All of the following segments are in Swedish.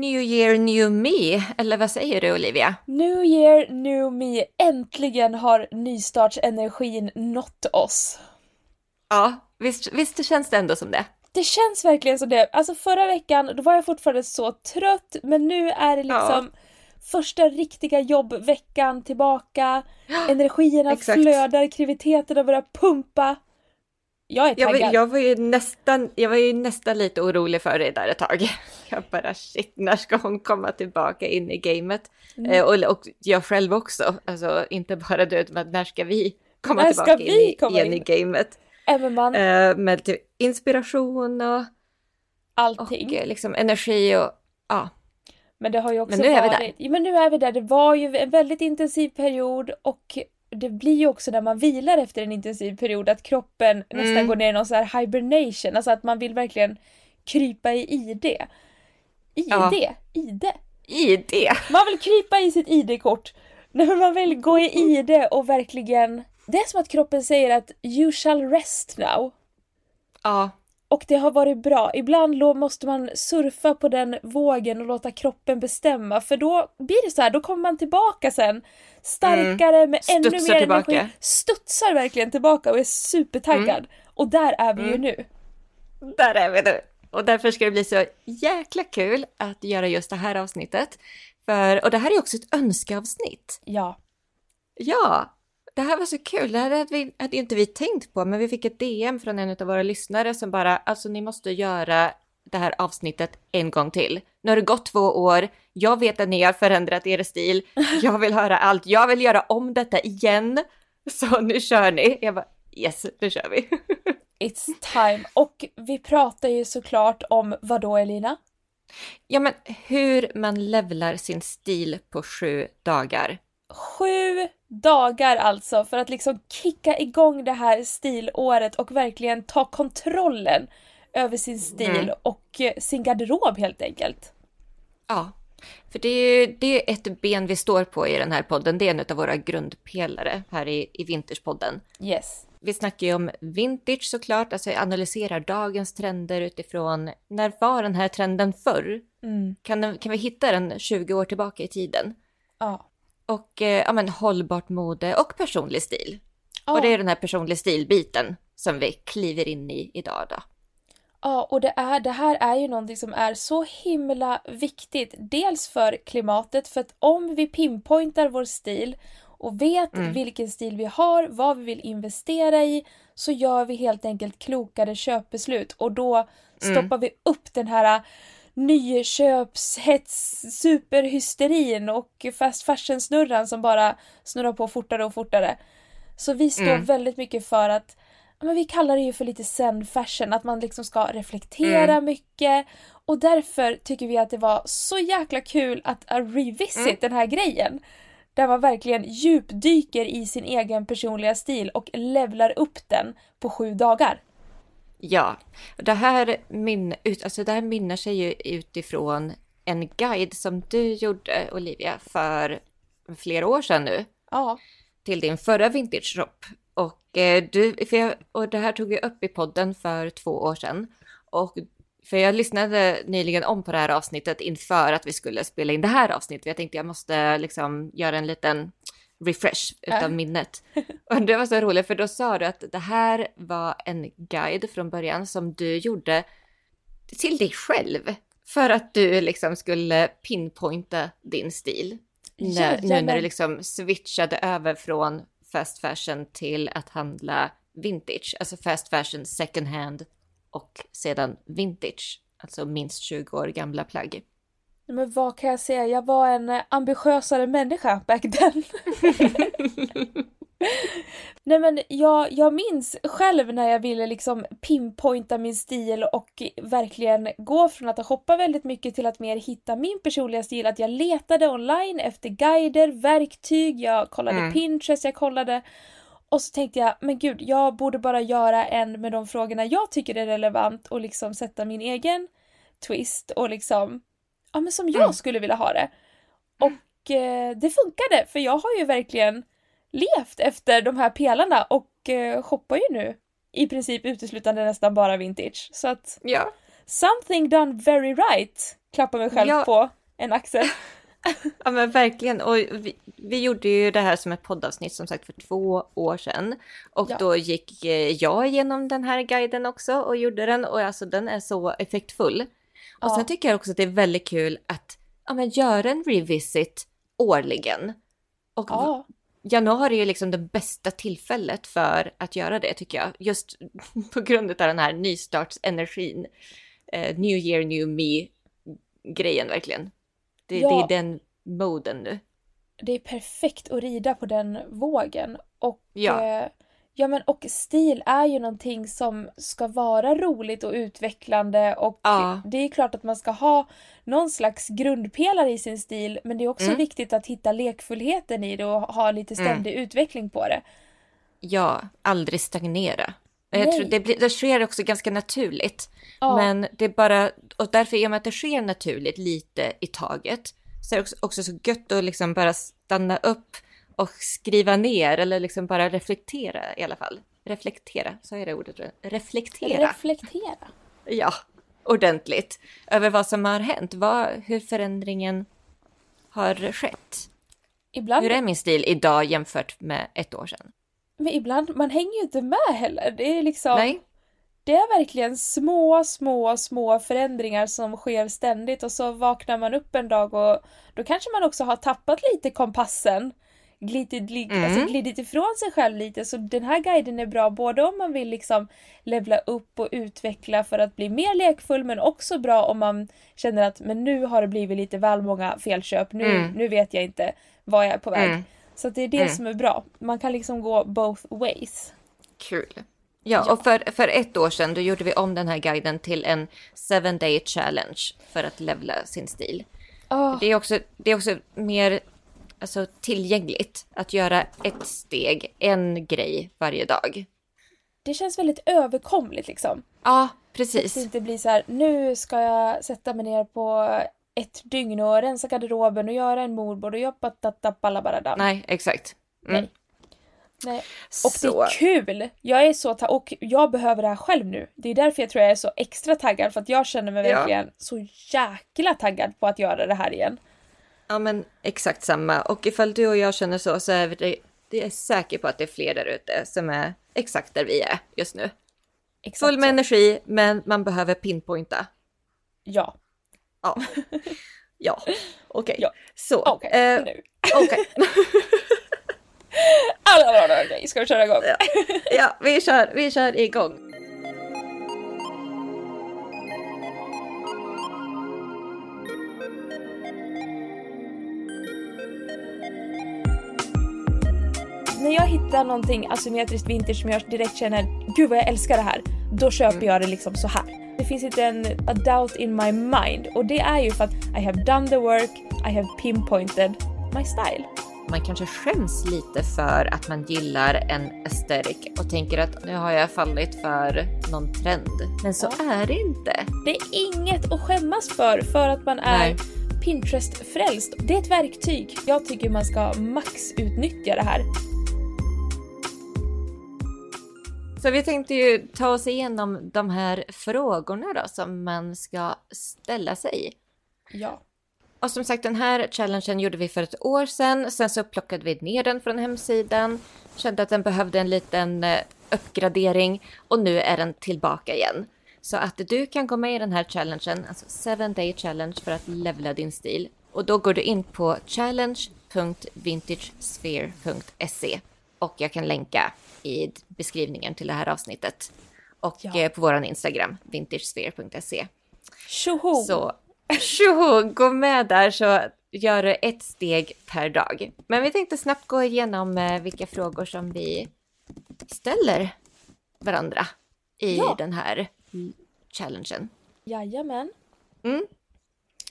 New year, new me, eller vad säger du Olivia? New year, new me. Äntligen har nystartsenergin nått oss. Ja, visst, visst känns det ändå som det? Det känns verkligen som det. Alltså förra veckan, då var jag fortfarande så trött, men nu är det liksom ja. första riktiga jobbveckan tillbaka. Energierna flödar, kreativiteten börjar pumpa. Jag är taggad. Jag, jag, var ju nästan, jag var ju nästan lite orolig för dig där ett tag. Jag bara shit, när ska hon komma tillbaka in i gamet? Mm. Eh, och, och, jag själv också, alltså inte bara du, men när ska vi komma när tillbaka vi in, komma in, in i gamet? Man... Eh, med typ inspiration och allting. Och liksom energi och ja. Men det har ju också men nu varit... Är vi där. Men nu är vi där. Det var ju en väldigt intensiv period och det blir ju också när man vilar efter en intensiv period att kroppen mm. nästan går ner i någon sån här hibernation, alltså att man vill verkligen krypa i ID. ID? Ja. ID? ID? Man vill krypa i sitt ID-kort. Man vill gå i ID och verkligen... Det är som att kroppen säger att you shall rest now. Ja. Och det har varit bra. Ibland måste man surfa på den vågen och låta kroppen bestämma för då blir det så här, då kommer man tillbaka sen starkare mm. med ännu mer tillbaka. energi. Studsar verkligen tillbaka och är supertaggad. Mm. Och där är vi mm. ju nu. Där är vi nu. Och därför ska det bli så jäkla kul att göra just det här avsnittet. För, och det här är också ett önskeavsnitt. Ja. Ja, det här var så kul. Det här hade, vi, hade inte vi tänkt på, men vi fick ett DM från en av våra lyssnare som bara, alltså ni måste göra det här avsnittet en gång till. Nu har det gått två år. Jag vet att ni har förändrat er stil. Jag vill höra allt. Jag vill göra om detta igen. Så nu kör ni. Jag bara, yes, nu kör vi. It's time. Och vi pratar ju såklart om vad då Elina? Ja, men hur man levlar sin stil på sju dagar. Sju dagar alltså för att liksom kicka igång det här stilåret och verkligen ta kontrollen över sin stil mm. och eh, sin garderob helt enkelt. Ja, för det är, det är ett ben vi står på i den här podden. Det är en av våra grundpelare här i, i Vinterspodden. Yes. Vi snackar ju om vintage såklart, alltså analyserar dagens trender utifrån när var den här trenden förr? Mm. Kan, kan vi hitta den 20 år tillbaka i tiden? Ja. Och eh, ja, men, hållbart mode och personlig stil. Ja. Och det är den här personlig stilbiten som vi kliver in i idag då. Ja, och det, är, det här är ju någonting som är så himla viktigt. Dels för klimatet, för att om vi pinpointar vår stil och vet mm. vilken stil vi har, vad vi vill investera i, så gör vi helt enkelt klokare köpbeslut och då mm. stoppar mm. vi upp den här nyköpshets, superhysterin och fast fashion-snurran som bara snurrar på fortare och fortare. Så vi står mm. väldigt mycket för att men vi kallar det ju för lite zen fashion, att man liksom ska reflektera mm. mycket. Och därför tycker vi att det var så jäkla kul att revisit mm. den här grejen. Där man verkligen djupdyker i sin egen personliga stil och levlar upp den på sju dagar. Ja, det här, min, alltså det här minnar sig ju utifrån en guide som du gjorde Olivia för flera år sedan nu. Ja. Till din förra vintage shop. Och, eh, du, för jag, och det här tog jag upp i podden för två år sedan. Och för jag lyssnade nyligen om på det här avsnittet inför att vi skulle spela in det här avsnittet. Jag tänkte jag måste liksom göra en liten refresh utav minnet. Och det var så roligt för då sa du att det här var en guide från början som du gjorde till dig själv. För att du liksom skulle pinpointa din stil. När, nu när du liksom switchade över från fast fashion till att handla vintage. Alltså fast fashion second hand och sedan vintage. Alltså minst 20 år gamla plagg. Men vad kan jag säga, jag var en eh, ambitiösare människa back then. Nej men jag, jag minns själv när jag ville liksom pinpointa min stil och verkligen gå från att shoppa väldigt mycket till att mer hitta min personliga stil. Att jag letade online efter guider, verktyg, jag kollade mm. Pinterest, jag kollade och så tänkte jag, men gud, jag borde bara göra en med de frågorna jag tycker är relevant och liksom sätta min egen twist och liksom ja, men som jag mm. skulle vilja ha det. Och eh, det funkade för jag har ju verkligen levt efter de här pelarna och eh, shoppar ju nu i princip uteslutande nästan bara vintage. Så att ja. something done very right klappa mig själv Ja. på en axel. Ja men verkligen. Och vi, vi gjorde ju det här som ett poddavsnitt som sagt för två år sedan. Och Ja. då gick eh, jag igenom den här guiden också och gjorde den. Och alltså den är så effektfull. Och Ja. sen tycker jag också att det är väldigt kul att ja, men göra en revisit årligen. Och Ja, januari är ju liksom det bästa tillfället för att göra det tycker jag. Just på grund av den här nystartsenergin. Eh, new year, new me-grejen verkligen. Det, Ja. det är den moden nu. det är perfekt att rida på den vågen. Och, Ja. eh, ja, men, och stil är ju någonting som ska vara roligt och utvecklande och Ja. det är klart att man ska ha någon slags grundpelare i sin stil men det är också Mm. viktigt att hitta lekfullheten i det och ha lite ständig utveckling på det. Ja, aldrig stagnera. Jag tror det, blir, det sker också ganska naturligt. Ja. Men det är bara, och därför i och med att det sker naturligt lite i taget, så är det också, också så gött att liksom bara stanna upp och skriva ner eller liksom bara reflektera i alla fall. Reflektera, så är det ordet? Reflektera. Reflektera. ja, ordentligt. Över vad som har hänt, vad, hur förändringen har skett. Ibland, Hur är min stil idag jämfört med ett år sedan? men ibland, man hänger ju inte med heller. Det är liksom, Nej? det är verkligen små, små, små förändringar som sker ständigt och så vaknar man upp en dag och då kanske man också har tappat lite kompassen. Glidit, li, Mm. alltså glidit ifrån sig själv lite så den här guiden är bra både om man vill liksom levla upp och utveckla för att bli mer lekfull men också bra om man känner att men nu har det blivit lite väl många felköp, nu, Mm. nu vet jag inte vad jag är på väg. Mm. Så det är det Mm. som är bra. Man kan liksom gå both ways. Kul. Ja, Ja. och för, för ett år sedan då gjorde vi om den här guiden till en seven day challenge för att levla sin stil. Ah. Det är också, det är också mer alltså, tillgängligt att göra ett steg, en grej varje dag. Det känns väldigt överkomligt liksom. Ja, Så att precis. det inte blir så här, nu ska jag sätta mig ner på ett dygn och rensa garderoben och göra en moodboard och jobba tattappalabaradam. Nej, exakt. Mm. Nej. Nej. Och det Så, är kul! Jag är så ta- och jag behöver det här själv nu. Det är därför jag tror jag är så extra taggad för att jag känner mig Ja. verkligen så jäkla taggad på att göra det här igen. Ja men exakt samma. Och ifall du och jag känner så så är det, det är säker på att det är fler där ute som är exakt där vi är just nu. Exakt Full med så. energi, men man behöver pinpointa. Ja. Ja, ja. okej. Ja. Så, Okej, eh, nu. okej. Alla var okej, ska vi köra igång? Ja. ja, vi kör, vi kör igång. Hittar någonting asymmetriskt vintage som jag direkt känner gud vad jag älskar det här, då köper jag det liksom så här. Det finns inte en a doubt in my mind och det är ju för att I have done the work, I have pinpointed my style. Man kanske skäms lite för att man gillar en aesthetic och tänker att nu har jag fallit för någon trend. Men så är det inte. Det är inget att skämmas för, för att man är Nej. Pinterest-frälst. Det är ett verktyg. Jag tycker man ska max utnyttja det här. Så vi tänkte ju ta oss igenom de här frågorna då som man ska ställa sig. Ja. Och som sagt, den här challengen gjorde vi för ett år sedan. Sen så plockade vi ner den från hemsidan. Kände att den behövde en liten eh, uppgradering. Och nu är den tillbaka igen. Så att du kan gå med i den här challengen, alltså 7 day challenge för att levla din stil. Och då går du in på challenge.vintagesphere.se. Och jag kan länka i beskrivningen till det här avsnittet. Och Ja. eh, på våran Instagram, vintagesphere.se. Tjoho! Så tjoho, gå med där så gör du ett steg per dag. Men vi tänkte snabbt gå igenom eh, vilka frågor som vi ställer varandra i Ja. den här challengen. Jajamän.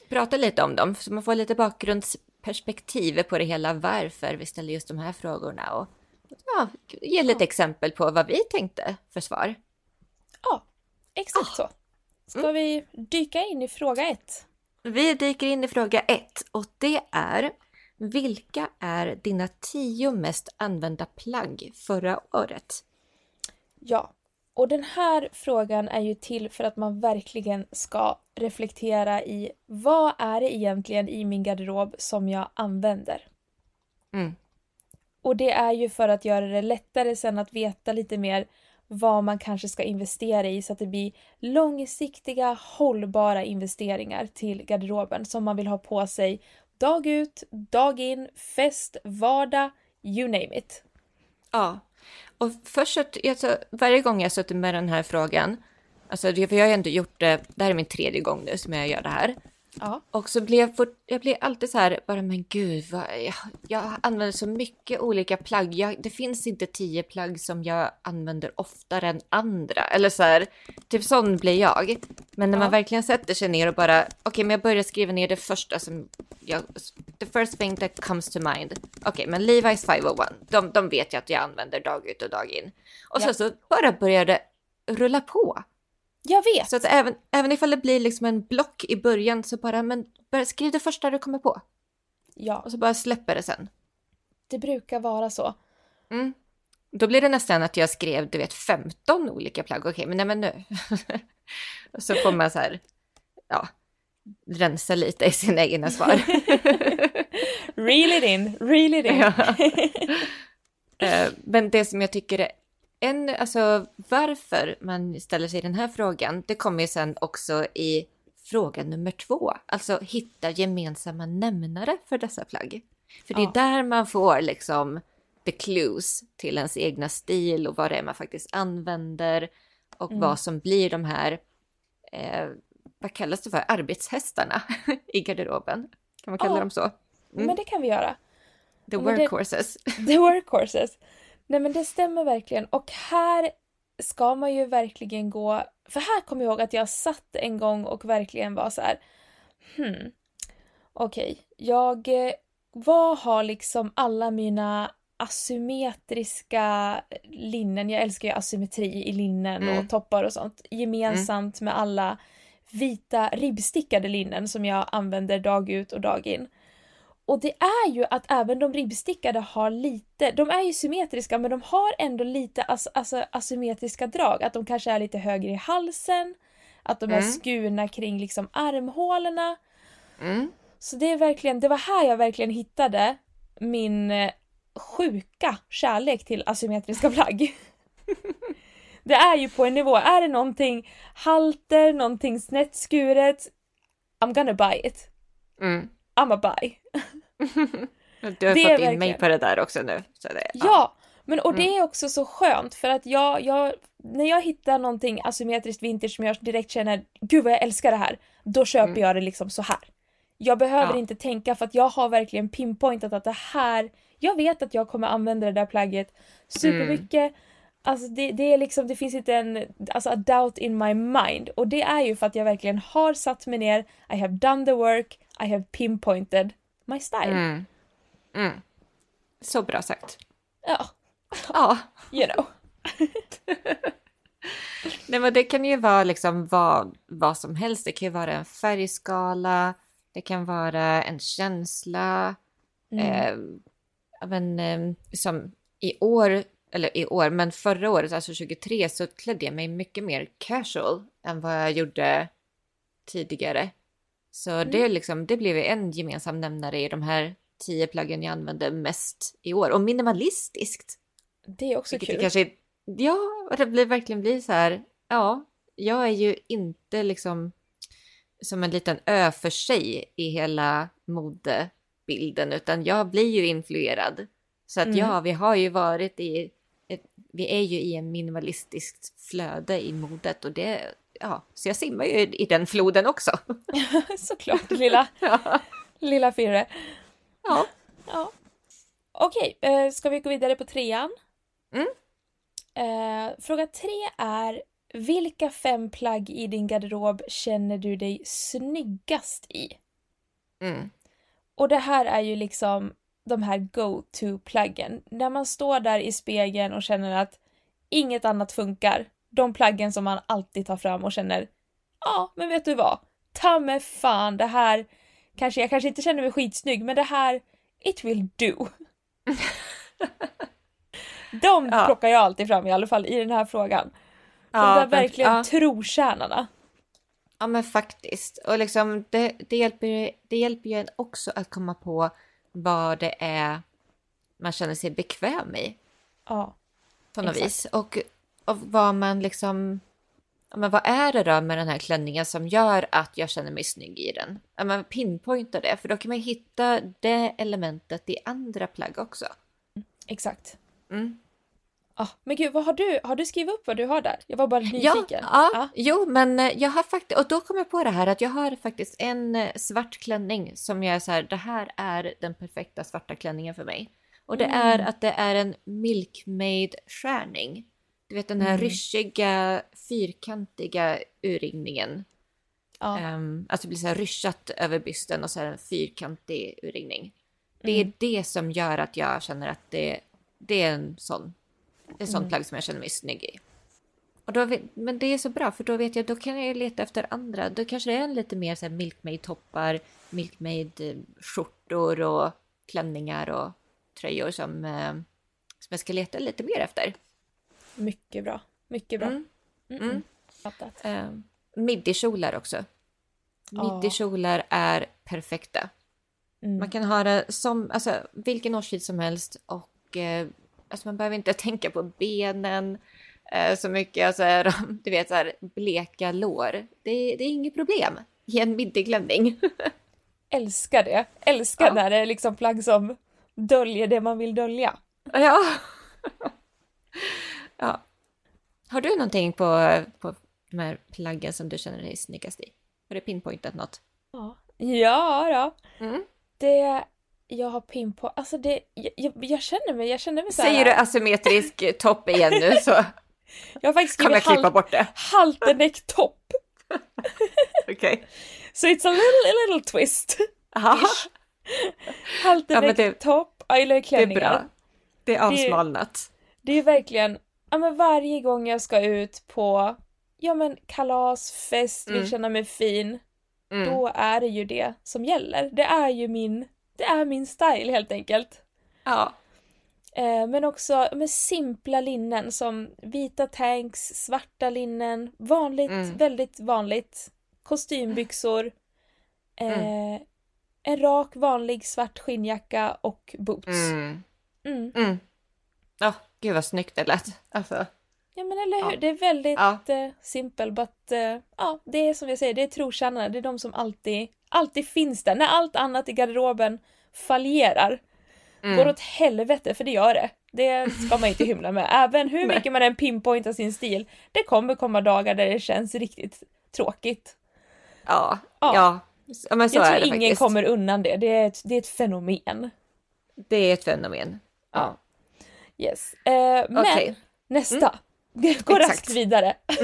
Prata lite om dem så man får lite bakgrundsperspektiv på det hela, varför vi ställer just de här frågorna och ja, ge lite exempel på vad vi tänkte för svar. Ja, exakt så. Ska vi dyka in i fråga ett? Vi dyker in i fråga ett och det är vilka är dina tio mest använda plagg förra året? Ja. Och den här frågan är ju till för att man verkligen ska reflektera i vad är det egentligen i min garderob som jag använder? Mm. Och det är ju för att göra det lättare sen att veta lite mer vad man kanske ska investera i så att det blir långsiktiga, hållbara investeringar till garderoben som man vill ha på sig dag ut, dag in, fest, vardag, you name it. Ja, och först alltså, varje gång jag suttit med den här frågan, alltså för jag har ju ändå gjort det, det här är min tredje gång nu som jag gör det här. Ja. Och så blev jag, jag blev alltid så här, bara men gud, vad, jag, jag använder så mycket olika plagg. Jag, det finns inte tio plagg som jag använder oftare än andra. Eller så här, typ sån blir jag. Men när Ja. man verkligen sätter sig ner och bara, okej, men jag börjar skriva ner det första som jag, the first thing that comes to mind. Okej, men Levi's 501, de, de vet jag att jag använder dag ut och dag in. Och Ja. så, så bara började rulla på. Jag vet! Så att även, även ifall det blir liksom en block i början så bara, men bara skriv det första du kommer på. Ja, Och så bara släpper det sen. det brukar vara så. Mm. Då blir det nästan att jag skrev, du vet, 15 olika plagg. Okej, men nej men nu. och så får man så här, ja, rensa lite i sina egna svar. Reel it in, reel it in. Ja. Eh, Men det som jag tycker är en, alltså varför man ställer sig den här frågan, det kommer ju sen också i fråga nummer två. Alltså hitta gemensamma nämnare för dessa plagg. För det är Ja. där man får liksom the clues till ens egna stil och vad det är man faktiskt använder och Mm. vad som blir de här, eh, vad kallas det för, arbetshästarna i garderoben. Kan man kalla Ja. dem så? Mm. Men det kan vi göra. The workhorses. The workhorses. Nej men det stämmer verkligen. Och här ska man ju verkligen gå... För här kommer jag ihåg att jag satt en gång och verkligen var så här. Hmm. Okej, jag... eh, Vad har liksom alla mina asymmetriska linnen, jag älskar ju asymmetri i linnen Mm. och toppar och sånt, gemensamt med alla vita ribbstickade linnen som jag använder dag ut och dag in. Och det är ju att även de ribbstickade har lite, de är ju symmetriska men de har ändå lite as, alltså, asymmetriska drag. Att de kanske är lite högre i halsen, att de är Mm. skurna kring liksom armhålorna. Mm. Så det är verkligen, det var här jag verkligen hittade min eh, sjuka kärlek till asymmetriska plagg. det är ju på en nivå, är det någonting halter, någonting snett skuret, I'm gonna buy it. Mm. I'm a buy. Du har Det fått in mig på det där också nu. Så det, Ja, men och det Mm. är också så skönt för att jag, jag, när jag hittar någonting asymmetriskt vintage som jag direkt känner gud vad jag älskar det här, då köper Mm. jag det liksom så här. Jag behöver Ja. inte tänka för att jag har verkligen pinpointat att det här, jag vet att jag kommer använda det där plagget supermycket. Alltså det, det är liksom, det finns inte en, alltså a doubt in my mind. Och det är ju för att jag verkligen har satt mig ner, I have done the work, I have pinpointed my style. Mm. Mm. Så bra sagt. Ja, Ja, you know. Nej, men det kan ju vara liksom vad, vad som helst. Det kan ju vara en färgskala, det kan vara en känsla. Mm. Eh, men, eh, som i år, eller i år, men förra året, alltså 23, så klädde jag mig mycket mer casual än vad jag gjorde tidigare. Så det, är liksom, det blev en gemensam nämnare i de här tio plaggen jag använde mest i år. Och minimalistiskt. Det är också Vilket kul. det kanske ja, det blir verkligen blir så här, ja, jag är ju inte liksom som en liten ö för sig i hela modebilden, utan jag blir ju influerad. Så att Mm. ja, vi har ju varit i, ett, vi är ju i en minimalistiskt flöde i modet och det, ja, så jag simmar ju i den floden också. Såklart, lilla, ja. lilla Firre. ja. Ja. Okej, eh, ska vi gå vidare på trean? Mm. Eh, fråga tre är vilka fem plagg i din garderob känner du dig snyggast i? Mm. Och det här är ju liksom de här go-to-plaggen. När man står där i spegeln och känner att inget annat funkar. De plaggen som man alltid tar fram och känner ja, men vet du vad? Ta mig fan, det här kanske, jag kanske inte känner mig skitsnygg, men det här, it will do. De Ja. plockar jag alltid fram i alla fall i den här frågan. De där men- verkligen ja. trotjänarna. Ja men faktiskt. Och liksom det, det, hjälper, det hjälper ju en också att komma på vad det är man känner sig bekväm i Ja. på något vis. Och, och vad man liksom... Ja, men vad är det då med den här klänningen som gör att jag känner mig snygg i den? Ja, men pinpointa det, för då kan man hitta det elementet i andra plagg också. Exakt. Mm. Ah, men gud, vad har du? Har du skrivit upp vad du har där? Jag var bara Ja, nyfiken. ja, jo, men eh, jag har faktiskt, och då kom jag på det här att jag har faktiskt en eh, svart klänning som jag är så här, det här är den perfekta svarta klänningen för mig. Och det Mm. är att det är en milkmaid-skärning. Du vet den här Mm. ryschiga, fyrkantiga urringningen. Ja. Um, alltså det blir så här ryschat över bysten och så en fyrkantig urringning. Det är Mm. det som gör att jag känner att det, det är en sån, det är en sån Mm. plagg som jag känner mig snygg i. Och då men det är så bra för då vet jag, då kan jag leta efter andra. Då kanske det är en lite mer så här milkmaid-toppar, milkmaid-skjortor och klänningar och tröjor som, eh, som jag ska leta lite mer efter. Mycket bra. Mycket bra. Mm. Mm. Eh, Midjekjolar också. Midjekjolar är perfekta. Mm. Man kan ha det som alltså, vilken årstid som helst och eh, alltså, man behöver inte tänka på benen eh, så mycket. Alltså, du vet, så här, bleka lår. Det, det är inget problem i en midjeklänning. Älskar det. Älskar Ja. när det är liksom plagg som döljer det man vill dölja. ja. Ja. Har du någonting på, på de här plaggen som du känner dig snyggast i? Har du pinpointat något? Ja, ja då. Mm. Det jag har pin på, alltså det, jag, jag, jag känner mig, jag känner mig så här. Säger du asymmetrisk topp igen nu så Jag har faktiskt kommer jag klippa halt, bort det. halterneck-topp. Okej. Så it's a little, a little twist. Halterneck-topp, eller Det är klänningar. bra. Det är avsmalnat. Det är verkligen, ja men varje gång jag ska ut på, ja men kalas, fest, vill Mm. känna mig fin, Mm. då är det ju det som gäller. Det är ju min, det är min style helt enkelt. Ja. Eh, men också med simpla linnen som vita tanks, svarta linnen, vanligt, Mm. väldigt vanligt, kostymbyxor, eh, Mm. en rak vanlig svart skinnjacka och boots. Mm. Mm. Mm. Ja, gud vad snyggt det lät. Alltså. Ja men eller hur, Ja. det är väldigt Ja. eh, simpel but eh, ja, det är som jag säger, det är trotjänarna, det är de som alltid, alltid finns där. När allt annat i garderoben fallerar, Mm. går åt helvete, för det gör det. Det ska man inte hymla med. Även hur mycket man än pinpointar sin stil, det kommer komma dagar där det känns riktigt tråkigt. Ja, Ja. ja. ja. men så jag är tror det ingen faktiskt. kommer undan det, det är ett, det är ett fenomen. Det är ett fenomen. Ja. Yes. Eh, men Okej. nästa. Gå Exakt. raskt vidare. Ja,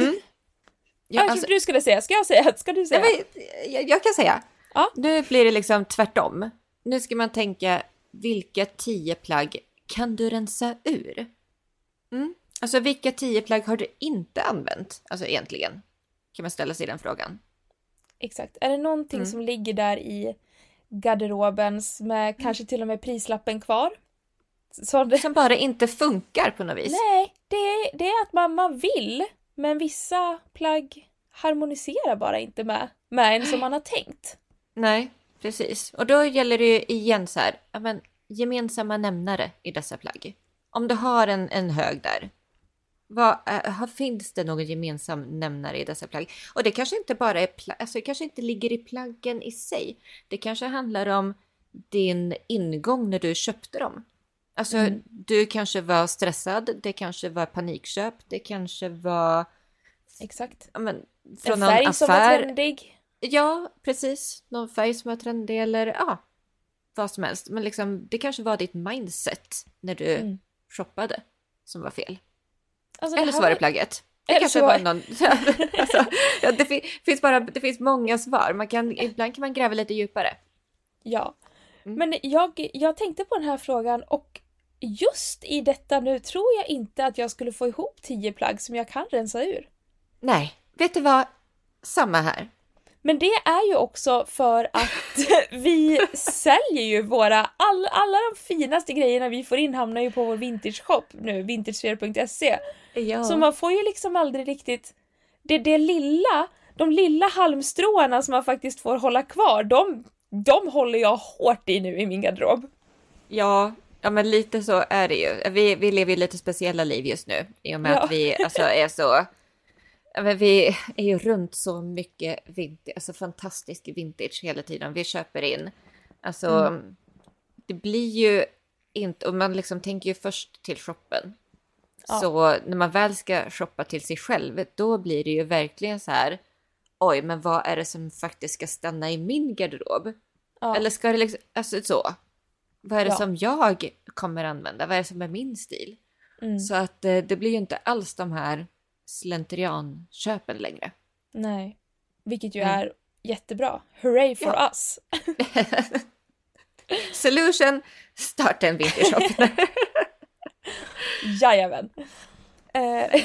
Ja, alltså, du skulle säga, ska jag säga? Ska du säga? nej, men, jag, jag kan säga. Ja. Nu blir det liksom tvärtom. Nu ska man tänka, vilka tio plagg kan du rensa ur? Mm. Alltså vilka tio plagg har du inte använt? Alltså egentligen. Kan man ställa sig den frågan. Exakt. Är det någonting Mm. som ligger där i garderoben med kanske till och med prislappen kvar? Så det, Som bara inte funkar på något vis. nej, det är, det är att man, man vill, men vissa plagg harmoniserar bara inte med, med en som man har tänkt. Nej, precis. Och då gäller det ju igen så här, ja, men, gemensamma nämnare i dessa plagg. Om du har en, en hög där, vad, äh, finns det någon gemensam nämnare i dessa plagg? Och det kanske inte bara är alltså det kanske inte ligger i plaggen i sig. Det kanske handlar om din ingång när du köpte dem. Alltså, Mm. du kanske var stressad, det kanske var panikköp, det kanske var Exakt. men, En från någon färg som var trendig. Ja, precis. Någon färg som var trendig eller ja, vad som helst. Men liksom, det kanske var ditt mindset när du Mm. shoppade som var fel. Alltså, Eller så var det plagget. Det kanske var var- någon... alltså, ja, det, fin- finns bara, det finns många svar. Man kan, ibland kan man gräva lite djupare. Ja. Mm. Men jag, jag tänkte på den här frågan och just i detta nu tror jag inte att jag skulle få ihop tio plagg som jag kan rensa ur. Nej, vet du vad? Samma här. Men det är ju också för att vi säljer ju våra, all, alla de finaste grejerna vi får in hamnar ju på vår vintage-shop nu, vintagesphere.se. Ja. Så man får ju liksom aldrig riktigt, det, det lilla, de lilla halmstråna som man faktiskt får hålla kvar, de, de håller jag hårt i nu i min garderob. Ja, ja men lite så är det ju. Vi, vi lever ju lite speciella liv just nu i och med Ja. att vi alltså, är så... Men vi är ju runt så mycket vintage, alltså fantastisk vintage hela tiden. Vi köper in. Alltså, Mm. det blir ju inte, och man liksom tänker ju först till shoppen. Ja. Så när man väl ska shoppa till sig själv, då blir det ju verkligen så här. Oj, men vad är det som faktiskt ska stanna i min garderob? Ja. Eller ska det liksom, alltså så. Vad är det Ja. som jag kommer använda? Vad är det som är min stil? Mm. Så att eh, det blir ju inte alls de här slentrianköpen längre. Nej. Vilket ju Mm. är jättebra. Hurray for Ja. us! Solution, starta en vintage shop. Jajamän! Eh.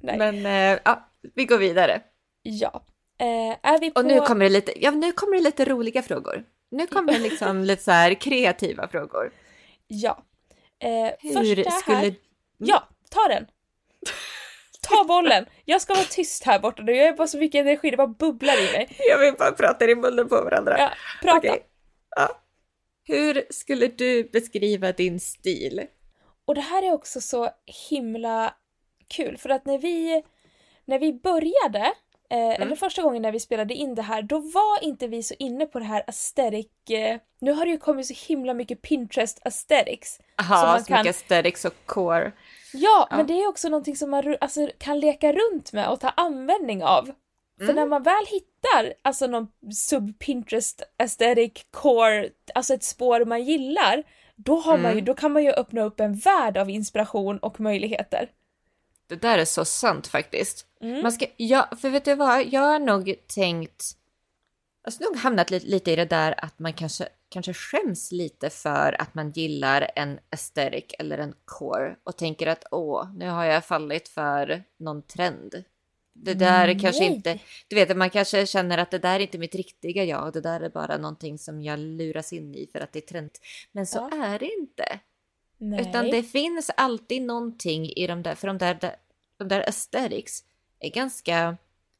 Men eh, ja, vi går vidare. Ja. Eh, är vi på... Och nu kommer det lite, ja, nu kommer det lite roliga frågor. Nu kommer liksom lite så här kreativa frågor. Ja. Eh, Hur skulle... här... Ja, ta den! Ta bollen! Jag ska vara tyst här borta nu, jag är bara så mycket energi, det bara bubblar i mig. Jag vill bara prata i munnen på varandra. Ja, prata! Okej. Ja. Hur skulle du beskriva din stil? Och det här är också så himla kul för att när vi, när vi började, eh, eller första gången när vi spelade in det här, då var inte vi så inne på det här aesthetic, eh, nu har det ju kommit så himla mycket Pinterest aesthetics. Aha, Så så, kan- mycket aesthetics och core. Ja, Ja. men det är också någonting som man alltså, kan leka runt med och ta användning av. För Mm. när man väl hittar alltså någon sub-Pinterest aesthetic core, alltså ett spår man gillar, då, har man ju, Mm. då kan man ju öppna upp en värld av inspiration och möjligheter. Det där är så sant faktiskt. Mm. Man ska, ja, för vet du vad, jag har nog tänkt, alltså nog hamnat lite, lite i det där att man kanske, kanske skäms lite för att man gillar en aesthetic eller en core och tänker att åh, nu har jag fallit för någon trend. Det där är kanske Nej. inte, du vet, man kanske känner att det där är inte mitt riktiga jag, det där är bara någonting som jag luras in i för att det är trend. Men så Ja. är det inte. Nej. Utan det finns alltid någonting i de där, för de där, de där aesthetics är ganska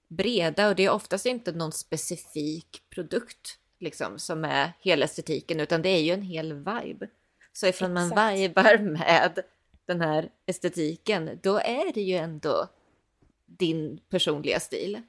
breda och det är oftast inte någon specifik produkt liksom som är hela estetiken utan det är ju en hel vibe. Så ifall man Exakt. vibar med den här estetiken då är det ju ändå din personliga stil.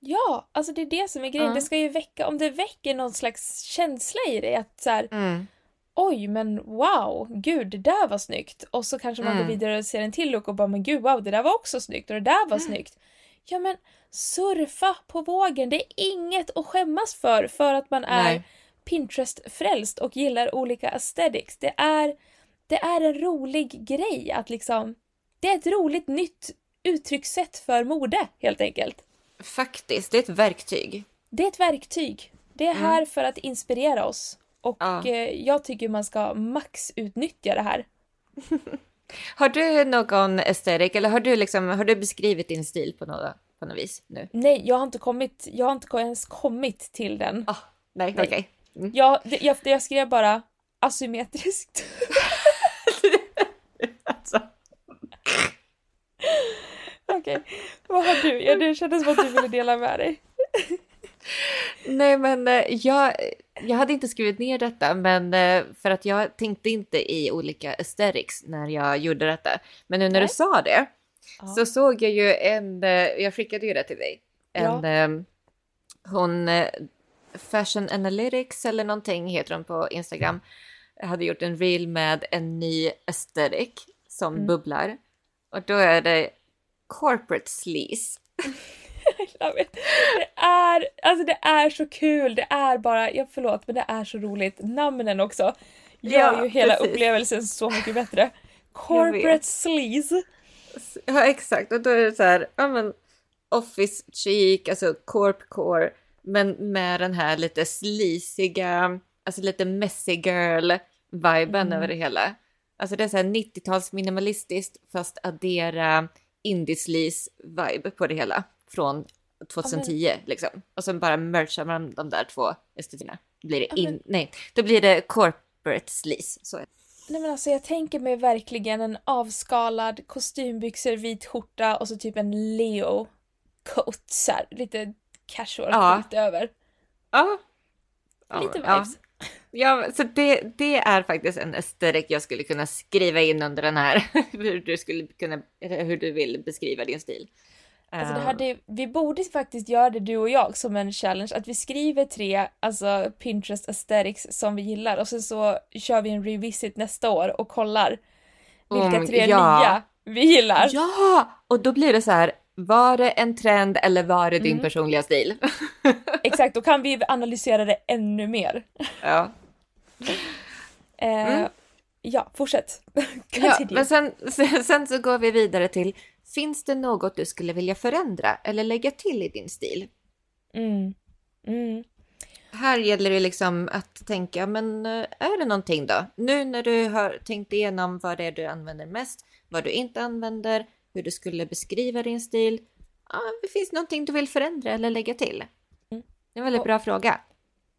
Ja, alltså det är det som är grejen. Ja. Det ska ju väcka, om det väcker någon slags känsla i dig att så här, Mm. Oj men wow, gud det där var snyggt. Och så kanske man går Mm. vidare och ser en till look och bara men gud wow det där var också snyggt och det där var snyggt. Ja men surfa på vågen, det är inget att skämmas för för att man är. Pinterest-frälst och gillar olika aesthetics. Det är, det är en rolig grej att liksom, det är ett roligt nytt uttryckssätt för mode helt enkelt. Faktiskt, det är ett verktyg. Det är ett verktyg. Det är här för att inspirera oss. Och Ja. eh, jag tycker man ska max utnyttja det här. Har du någon aesthetic eller har du, liksom, har du beskrivit din stil på något, på något vis nu? Nej, jag har inte kommit, jag har inte ens kommit till den. Ah, nej, Nej. okej. Mm. Jag, jag, jag skrev bara asymmetriskt. Alltså. Okej, vad har du? Ja, det kändes som att du ville dela med dig. Nej, men eh, jag, jag hade inte skrivit ner detta, men eh, för att jag tänkte inte i olika aesthetics när jag gjorde detta. Men nu när Nej. du sa det Ja. så såg jag ju en, eh, jag skickade ju det till dig, en, Ja. hon, Fashion Analytics eller någonting heter hon på Instagram, hade gjort en reel med en ny aesthetic som Mm. bubblar. Och då är det corporate sleaze. Jag vet. Det är, alltså det är så kul, det är bara, ja förlåt men det är så roligt. Namnen också gör Ja, ju hela precis. upplevelsen så mycket bättre. Corporate sleaze. Ja exakt, och då är det så här, ja men office chic, alltså corpcore, men med den här lite sleaziga, alltså lite messy girl viben Mm. över det hela. Alltså det är så här 90-tals minimalistiskt fast addera indie sleaze vibe på det hela från 2010 liksom. Och sen bara merchar man de där två esteterna. Då blir det in, men- nej, då blir det corporate sleaze. Så. Nej men alltså jag tänker mig verkligen en avskalad kostymbyxor, vit skjorta och så typ en Leo coat så här, lite casual Ja. över. Ja. Ja, Lite vibes. Ja, så det, det är faktiskt en estetik jag skulle kunna skriva in under den här. hur du skulle kunna, hur du vill beskriva din stil. Alltså det Eh, hade, vi borde faktiskt göra det du och jag som en challenge, att vi skriver tre alltså Pinterest aesthetics som vi gillar och sen så kör vi en revisit nästa år och kollar vilka Om- tre ja. nya vi gillar. Ja, och då blir det så här. Var det en trend eller var det din Mm. personliga stil? Exakt, då kan vi analysera det ännu mer. ja. Eh, Mm. Ja, fortsätt. ja, men sen, sen, sen så går vi vidare till. Finns det något du skulle vilja förändra eller lägga till i din stil? Mm. Mm. Här gäller det liksom att tänka, men eh, är det någonting då? Nu när du har tänkt igenom vad det är du använder mest, vad du inte använder, hur du skulle beskriva din stil. Ja, det finns någonting du vill förändra eller lägga till? Mm. Det är en väldigt Och- bra fråga.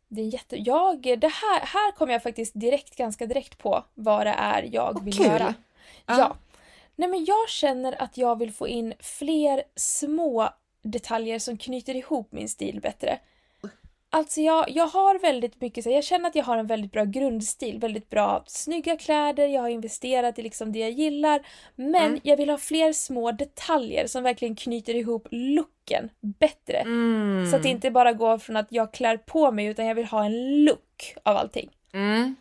Det är jätte... Jag, det här, här kommer jag faktiskt direkt, ganska direkt på vad det är jag Åh, vill kul. göra. Ja. Ja. Nej men jag känner att jag vill få in fler små detaljer som knyter ihop min stil bättre. Alltså jag, jag har väldigt mycket, så jag känner att jag har en väldigt bra grundstil, väldigt bra snygga kläder, jag har investerat i liksom det jag gillar. Men Mm. jag vill ha fler små detaljer som verkligen knyter ihop looken bättre. Mm. Så att det inte bara går från att jag klär på mig utan jag vill ha en look av allting. Mm.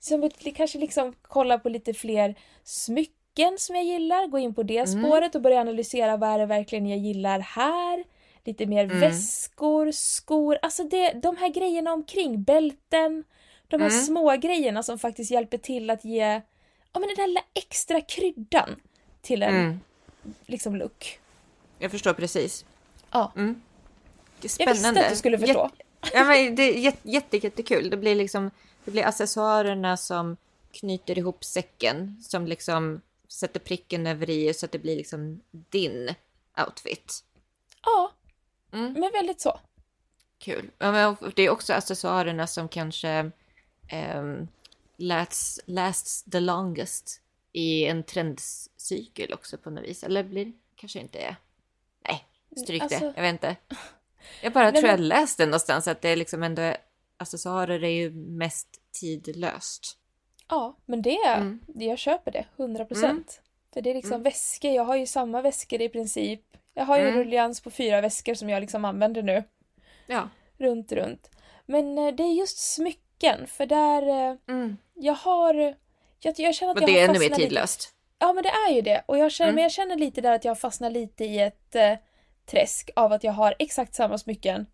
Så jag vill kanske liksom kolla på lite fler smycken som jag gillar, gå in på det Mm. spåret och börja analysera vad är det verkligen jag gillar här. Lite mer Mm. väskor, skor, alltså det, de här grejerna omkring, bälten. De här Mm. små grejerna som faktiskt hjälper till att ge ja, men den där lilla extra kryddan till en Mm. liksom look. Jag förstår precis. Ja. Mm. Är Jag spännande. visste att du skulle förstå. Jätte- ja, men det är jätte, jätte, jättekul. Det blir liksom det blir accessoarerna som knyter ihop säcken som liksom sätter pricken över i så att det blir liksom din outfit. Ja, Mm. men väldigt så. Kul. Ja, men det är också accessoarerna som kanske um, lasts, lasts the longest i en trendcykel också på något vis. Eller blir kanske inte är. Nej, stryk Alltså- det. Jag vet inte. Jag bara Nej, tror jag men- läste någonstans att det är liksom ändå accessoarer är ju mest tidlöst. Ja, men det, Mm. jag köper det, 100 procent. För det är liksom Mm. väskor, jag har ju samma väskor i princip. Jag har ju Mm. rullians på fyra väskor som jag liksom använder nu, Ja. runt, runt. Men eh, det är just smycken, för där, eh, Mm. jag har, jag, jag känner att Och jag det är har ännu mer fastnat lite. tidlöst. Ja men det är ju det. Och jag känner, Mm. men jag känner lite där att jag fastnar lite i ett eh, träsk av att jag har exakt samma smycken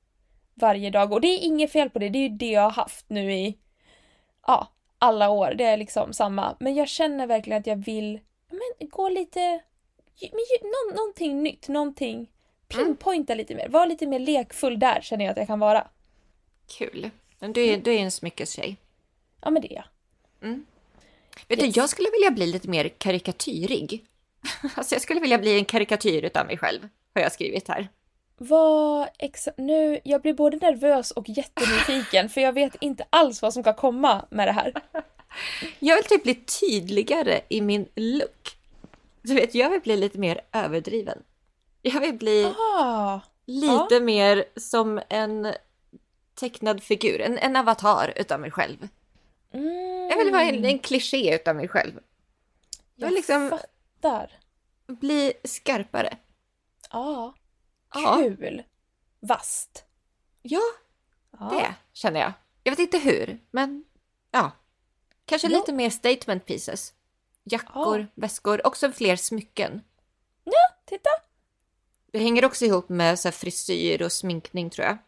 varje dag. Och det är inget fel på det, det är ju det jag har haft nu i ja, alla år. Det är liksom samma. Men jag känner verkligen att jag vill men, gå lite... Men, nå, någonting nytt, någonting... Pinpointa lite mer, vara lite mer lekfull där känner jag att jag kan vara. Kul. Men du är, du är en smyckestjej. Ja men det är jag. Vet Yes. du, jag skulle vilja bli lite mer karikatyrig. Alltså jag skulle vilja bli en karikatyr utav mig själv, har jag skrivit här. Vad exakt... Nu, jag blir både nervös och jättenyfiken för jag vet inte alls vad som ska komma med det här. Jag vill typ bli tydligare i min look. Du vet, jag vill bli lite mer överdriven. Jag vill bli Ah, lite mer som en tecknad figur, en, en avatar utav mig själv. mm, Jag vill vara en, en kliché utav mig själv. Jag jag liksom fattar. bli skarpare. Ja, Ja, kul. Vast. ja Ja. det känner jag. Jag vet inte hur, men ja. Kanske Ja. lite mer statement pieces. Jackor, Ja. väskor, också fler smycken. Titta! Det hänger också ihop med så frisyr och sminkning tror jag.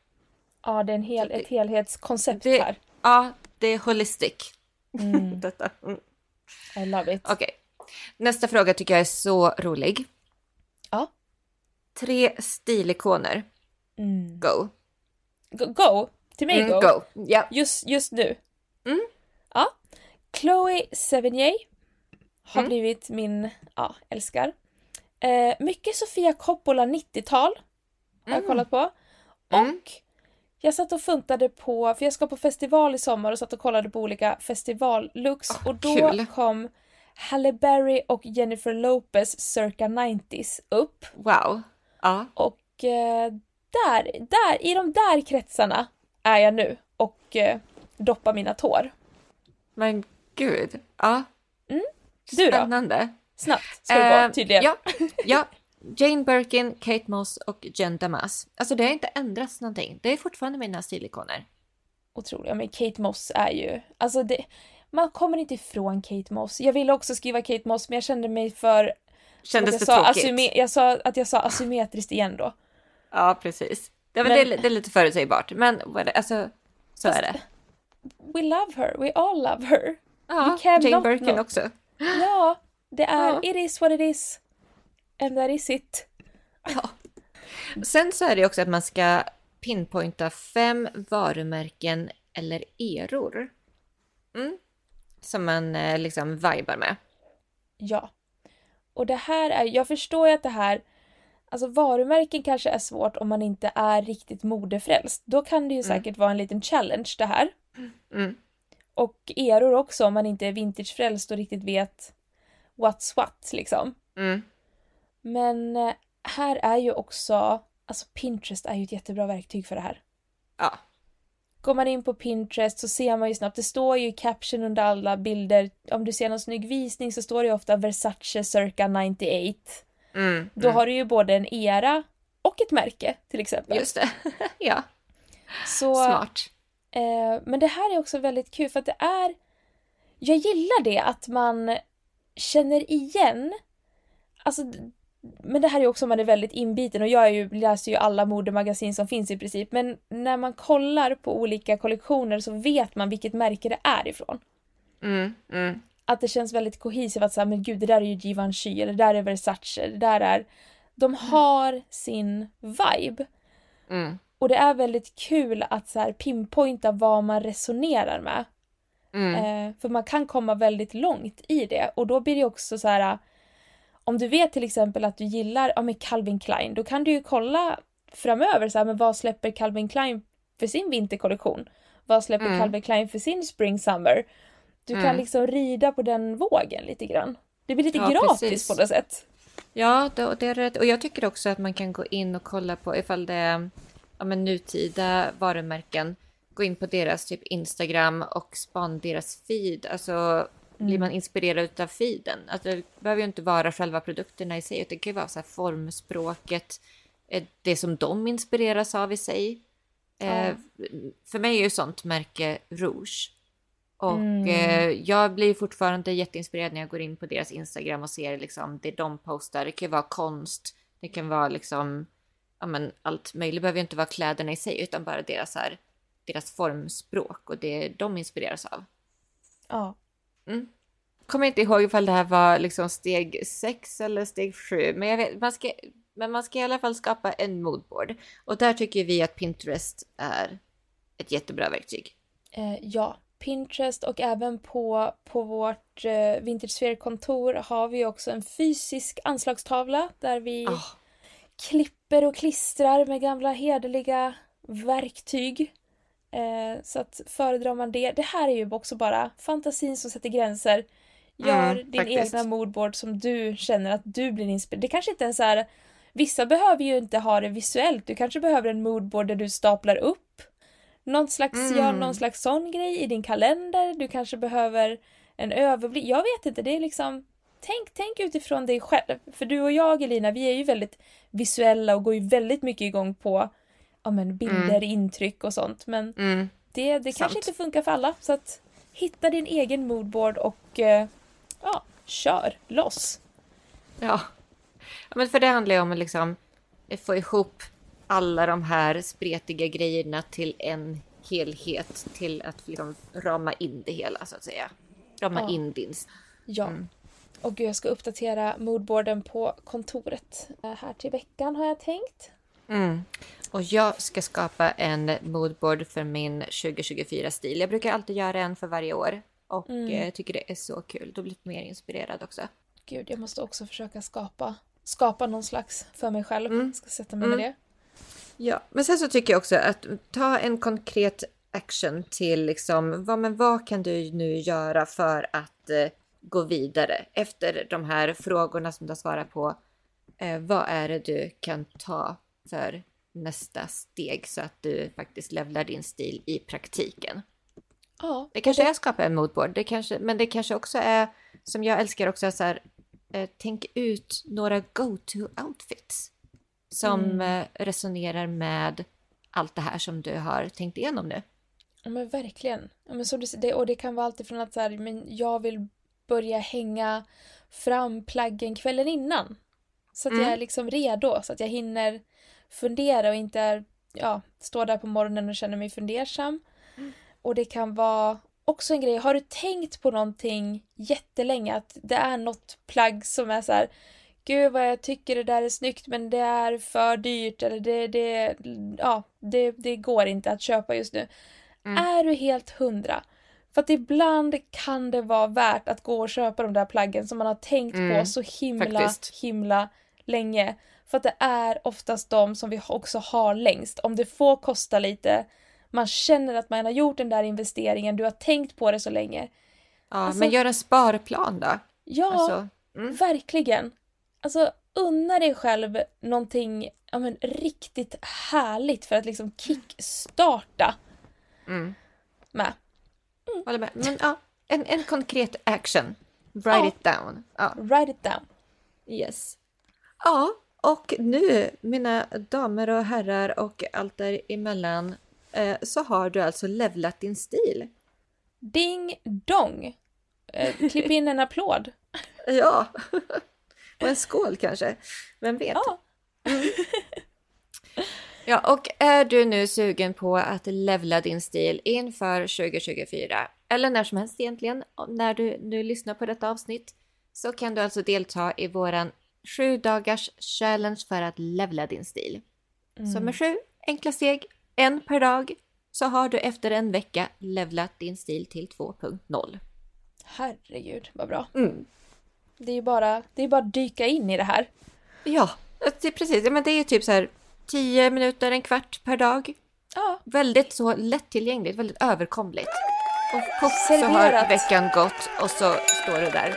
Ja, det är en hel, Det- ett helhetskoncept det- här. Ja, det är holistic. Mm, Detta. Mm. I love it. Okej. Nästa fråga tycker jag är så rolig. Ja. Tre stilikoner. Mm. Go. Go, go! Till mig Mm, go. go. Ja. Just, just nu. Mm. Ja. Chloe Sevigny har Mm. blivit min, ja, älskar. Eh, mycket Sofia Coppola 90-tal. Har jag Mm. kollat på. Mm. Och jag satt och funtade på, för jag ska på festival i sommar och satt och kollade på olika festivallooks Åh, och då kul. kom Halle Berry och Jennifer Lopez circa 90s upp. Wow. Ja. Och eh, där, där, i de där kretsarna är jag nu och eh, doppar mina tår. Men gud. Ja. Du då? Spännande. Snabbt ska det gå Eh, tydligen. Ja, ja. Jane Birkin, Kate Moss och Jen Damas. Alltså det har inte ändrats någonting. Det är fortfarande mina stilikoner. Otroliga, men Kate Moss är ju, alltså det, man kommer inte ifrån Kate Moss. Jag ville också skriva Kate Moss men jag kände mig för... Kändes det tråkigt? jag sa att jag sa asymmetriskt igen då. Ja, precis. Det, Men- det, är- det är lite förutsägbart, men? Alltså, så är det. We love her, we all love her. Ja, Jane Birkin not. också. Ja, det är Ja. it is what it is. And that is it. Sen så är det också att man ska pinpointa fem varumärken eller eror. Mm. Som man eh, liksom vibar med. Ja. Och det här är, jag förstår ju att det här, alltså varumärken kanske är svårt om man inte är riktigt modefrälst. Då kan det ju säkert vara en liten challenge det här. Mm. Och eror också om man inte är vintagefrälst och riktigt vet what's what liksom. Mm. Men eh, här är ju också, alltså Pinterest är ju ett jättebra verktyg för det här. Ja. Går man in på Pinterest så ser man ju snabbt, det står ju i caption under alla bilder, om du ser någon snygg visning så står det ju ofta Versace circa 98. Mm. Då mm. har du ju både en era och ett märke till exempel. Just det. ja, så, smart. eh, men det här är också väldigt kul för att det är... Jag gillar det att man känner igen... Alltså, men det här är också om man är väldigt inbiten och jag ju, läser ju alla modemagasin som finns i princip. Men när man kollar på olika kollektioner så vet man vilket märke det är ifrån. Mm. Mm. Att det känns väldigt kohesivt att säga men gud det där är ju Givenchy eller det där är Versace, det där är... De har sin vibe. Mm. Och det är väldigt kul att så här pinpointa vad man resonerar med. Mm. Eh, för man kan komma väldigt långt i det. Och då blir det också så här. Om du vet till exempel att du gillar ja, Calvin Klein, då kan du ju kolla framöver så här, men vad släpper Calvin Klein för sin vinterkollektion? Vad släpper Mm. Calvin Klein för sin spring summer? Du kan Mm. liksom rida på den vågen lite grann. Det blir lite Ja, gratis precis. på något sätt. Ja, det, det är rätt. Och jag tycker också att man kan gå in och kolla på ifall det är ja, men nutida varumärken. Gå in på deras typ Instagram och spana deras feed. Alltså blir man inspirerad av feeden. Alltså, det behöver ju inte vara själva produkterna i sig. utan Det kan ju vara så här formspråket. eh, Det som de inspireras av i sig. Eh, för mig är ju sånt märke Rouge. Och Mm. eh, jag blir fortfarande jätteinspirerad när jag går in på deras Instagram och ser liksom det de postar. Det kan ju vara konst, det kan vara liksom ja, men allt möjligt. Det behöver ju inte vara kläderna i sig utan bara deras, här, deras formspråk och det de inspireras av. Ja. Kommer inte ihåg ifall det här var liksom steg 6 eller steg 7, men, vet, man ska, men man ska i alla fall skapa en moodboard. Och där tycker vi att Pinterest är ett jättebra verktyg. Eh, ja, Pinterest och även på, på vårt eh, Vintagesphere-kontor har vi också en fysisk anslagstavla där vi Ah. klipper och klistrar med gamla hederliga verktyg. Eh, så att föredrar man det, det här är ju också bara fantasin som sätter gränser. Gör Mm, din faktiskt. egna moodboard som du känner att du blir inspirerad. Det kanske inte ens är Vissa behöver ju inte ha det visuellt. Du kanske behöver en moodboard där du staplar upp någon slags, Mm. gör någon slags sån grej i din kalender. Du kanske behöver en överblick. Jag vet inte, det är liksom Tänk, tänk utifrån dig själv. För du och jag Elina, vi är ju väldigt visuella och går ju väldigt mycket igång på ja, men bilder, intryck och sånt. Men Mm. det, det kanske inte funkar för alla. Så att hitta din egen moodboard och eh, ja, kör loss. Ja. ja, men för det handlar ju om att liksom få ihop alla de här spretiga grejerna till en helhet till att liksom rama in det hela så att säga. Rama Ja. in din. Ja. Mm. Och jag ska uppdatera moodboarden på kontoret eh, här till veckan har jag tänkt. Mm. Och jag ska skapa en moodboard för min 2024-stil. Jag brukar alltid göra en för varje år. Och Mm. eh, tycker det är så kul. Då blir jag mer inspirerad också. Gud, jag måste också försöka skapa, skapa någon slags för mig själv. Mm. Ska sätta mig med Mm. det. Ja, men sen så tycker jag också att ta en konkret action till liksom, vad, men vad kan du nu göra för att eh, gå vidare efter de här frågorna som du har svarat på? Eh, vad är det du kan ta för nästa steg så att du faktiskt levlar din stil i praktiken? Ja, Det kanske är att skapa en moodboard, det kanske, men det kanske också är, som jag älskar också, så här, eh, tänk ut några go-to-outfits som Mm. eh, resonerar med allt det här som du har tänkt igenom nu. Ja men verkligen. Ja, men säger, det, och det kan vara alltifrån att så här, men jag vill börja hänga fram plaggen kvällen innan. Så att jag Mm. är liksom redo, så att jag hinner fundera och inte ja, står där på morgonen och känner mig fundersam. Och det kan vara också en grej, har du tänkt på någonting jättelänge, att det är något plagg som är så här Gud vad jag tycker det där är snyggt men det är för dyrt eller det, det, ja, det, det går inte att köpa just nu. Mm. Är du helt hundra? För att ibland kan det vara värt att gå och köpa de där plaggen som man har tänkt på Mm, så himla, faktiskt. himla länge. För att det är oftast de som vi också har längst. Om det får kosta lite, man känner att man har gjort den där investeringen, du har tänkt på det så länge. Ja, Alltså- men gör en sparplan då. Ja, Alltså, mm. verkligen. Alltså unna dig själv någonting ja, men, riktigt härligt för att liksom kickstarta Mm. med. Håller med. Men ja, en, en konkret action. Write Ja. it down. Ja, Write it down. yes. Ja, och nu mina damer och herrar och allt däremellan eh, så har du alltså levlat din stil. Ding dong! Eh, klipp in en applåd. Ja, och en skål kanske. Vem vet? Ja. Ja, och är du nu sugen på att levla din stil inför 2024 eller när som helst egentligen, när du nu lyssnar på detta avsnitt, så kan du alltså delta i våran sju dagars challenge för att levla din stil. Så med sju enkla steg, en per dag, så har du efter en vecka levlat din stil till 2.0. Herregud, vad bra. Mm. Det är ju bara, det är bara att dyka in i det här. Ja, det är precis. Men det är typ så här 10 minuter, en kvart per dag. Ja, Väldigt så lättillgängligt, väldigt överkomligt. Och poff så har veckan gått och så står du där.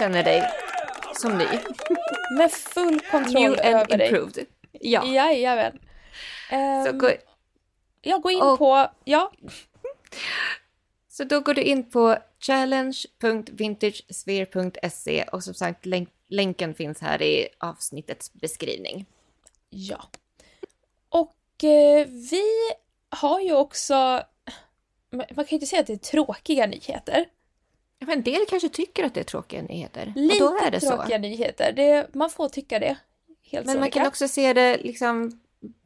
Känner dig som ny. med full kontroll New and över dig. improved. Ja, Jajamän. så, Um, gå, jag går in och- på, ja, så då går du in på challenge.vintagesphere.se och som sagt länk, länken finns här i avsnittets beskrivning. ja. Och eh, vi har ju också, man kan ju inte säga att det är tråkiga nyheter. Men en del kanske tycker att det är tråkiga nyheter. Lite och då är det så. tråkiga nyheter. Det, man får tycka det. Helt Men man kan också se det liksom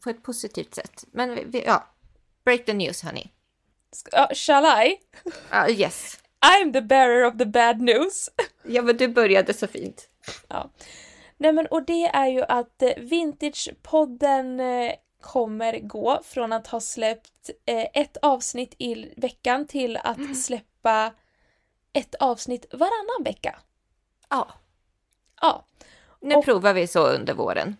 på ett positivt sätt. Men vi, ja, break the news honey. Ja, shall I? Ja, yes. I'm the bearer of the bad news. Ja, men du började så fint. Ja. Nej men och det är ju att eh, Vintagepodden eh, kommer gå från att ha släppt eh, ett avsnitt i veckan till att släppa ett avsnitt varannan vecka. Ja, Ja, nu Och- provar vi så under våren.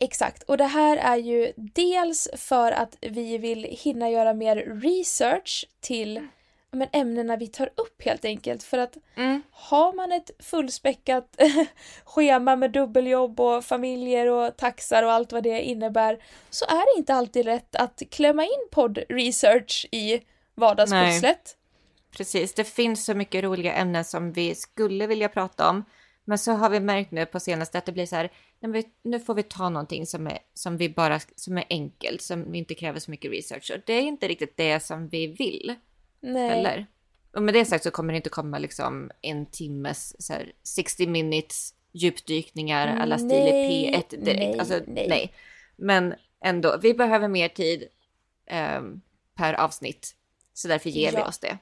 exakt. Och det här är ju dels för att vi vill hinna göra mer research till ja, men, ämnena vi tar upp helt enkelt. För att Mm. har man ett fullspäckat schema med dubbeljobb och familjer och taxar och allt vad det innebär så är det inte alltid rätt att klämma in podd-research i vardagspusslet. Precis, det finns så mycket roliga ämnen som vi skulle vilja prata om. Men så har vi märkt nu på senaste att det blir så här, vi- nu får vi ta någonting som är, som vi bara, som är enkelt, som inte kräver så mycket research. Och det är inte riktigt det som vi vill Nej. heller. Och med det sagt så kommer det inte komma liksom en timmes så här, 60 minutes djupdykningar alla stil i Nej, P1 direkt. nej, alltså, nej. nej. Men ändå, vi behöver mer tid ehm, per avsnitt. Så därför ger vi Ja. oss det.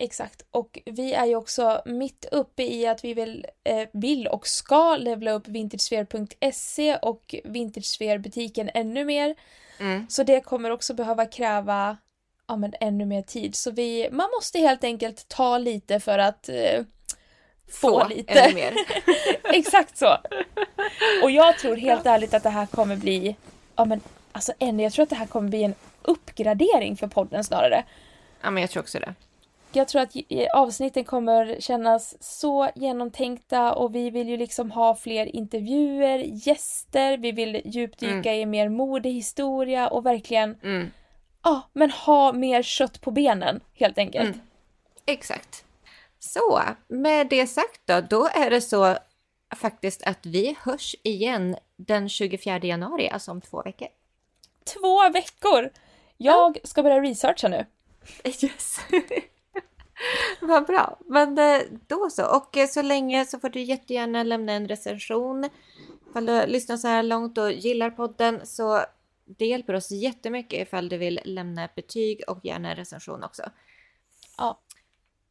Exakt. Och vi är ju också mitt uppe i att vi vill, eh, vill och ska levla upp vintagesphere.se och Vintagesphere-butiken ännu mer. Mm. Så det kommer också behöva kräva ja, men ännu mer tid. Så vi, man måste helt enkelt ta lite för att eh, få, lite. ännu mer. Exakt så. Och jag tror helt ärligt att det här kommer bli ja men alltså ännu, jag tror att det här kommer bli en uppgradering för podden snarare. Ja, men jag tror också det. Jag tror att avsnitten kommer kännas så genomtänkta och vi vill ju liksom ha fler intervjuer, gäster, vi vill djupdyka i mer modehistoria och verkligen, Mm. ja men ha mer kött på benen helt enkelt. Mm. Exakt. Så, med det sagt då, då är det så faktiskt att vi hörs igen den 24 januari, alltså om två veckor. Två veckor! Jag ska börja researcha nu. Yes. Vad bra. Men eh, då så. Och eh, så länge så får du jättegärna lämna en recension. Ifall du lyssnar så här långt och gillar podden så det hjälper oss jättemycket ifall du vill lämna ett betyg och gärna en recension också. Ja.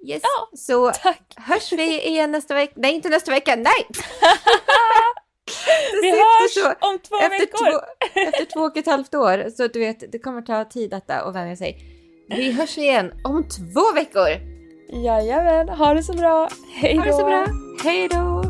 Yes. Ja, så Tack! hörs vi igen nästa vecka. Nej, inte nästa vecka. Nej! Vi hörs så. om två Efter veckor! två, efter två och ett halvt år. Så du vet, det kommer ta tid detta att vänja sig. Vi hörs igen om två veckor. Jajamän, ha det så bra! Hej då! Ha det så bra. Hej då!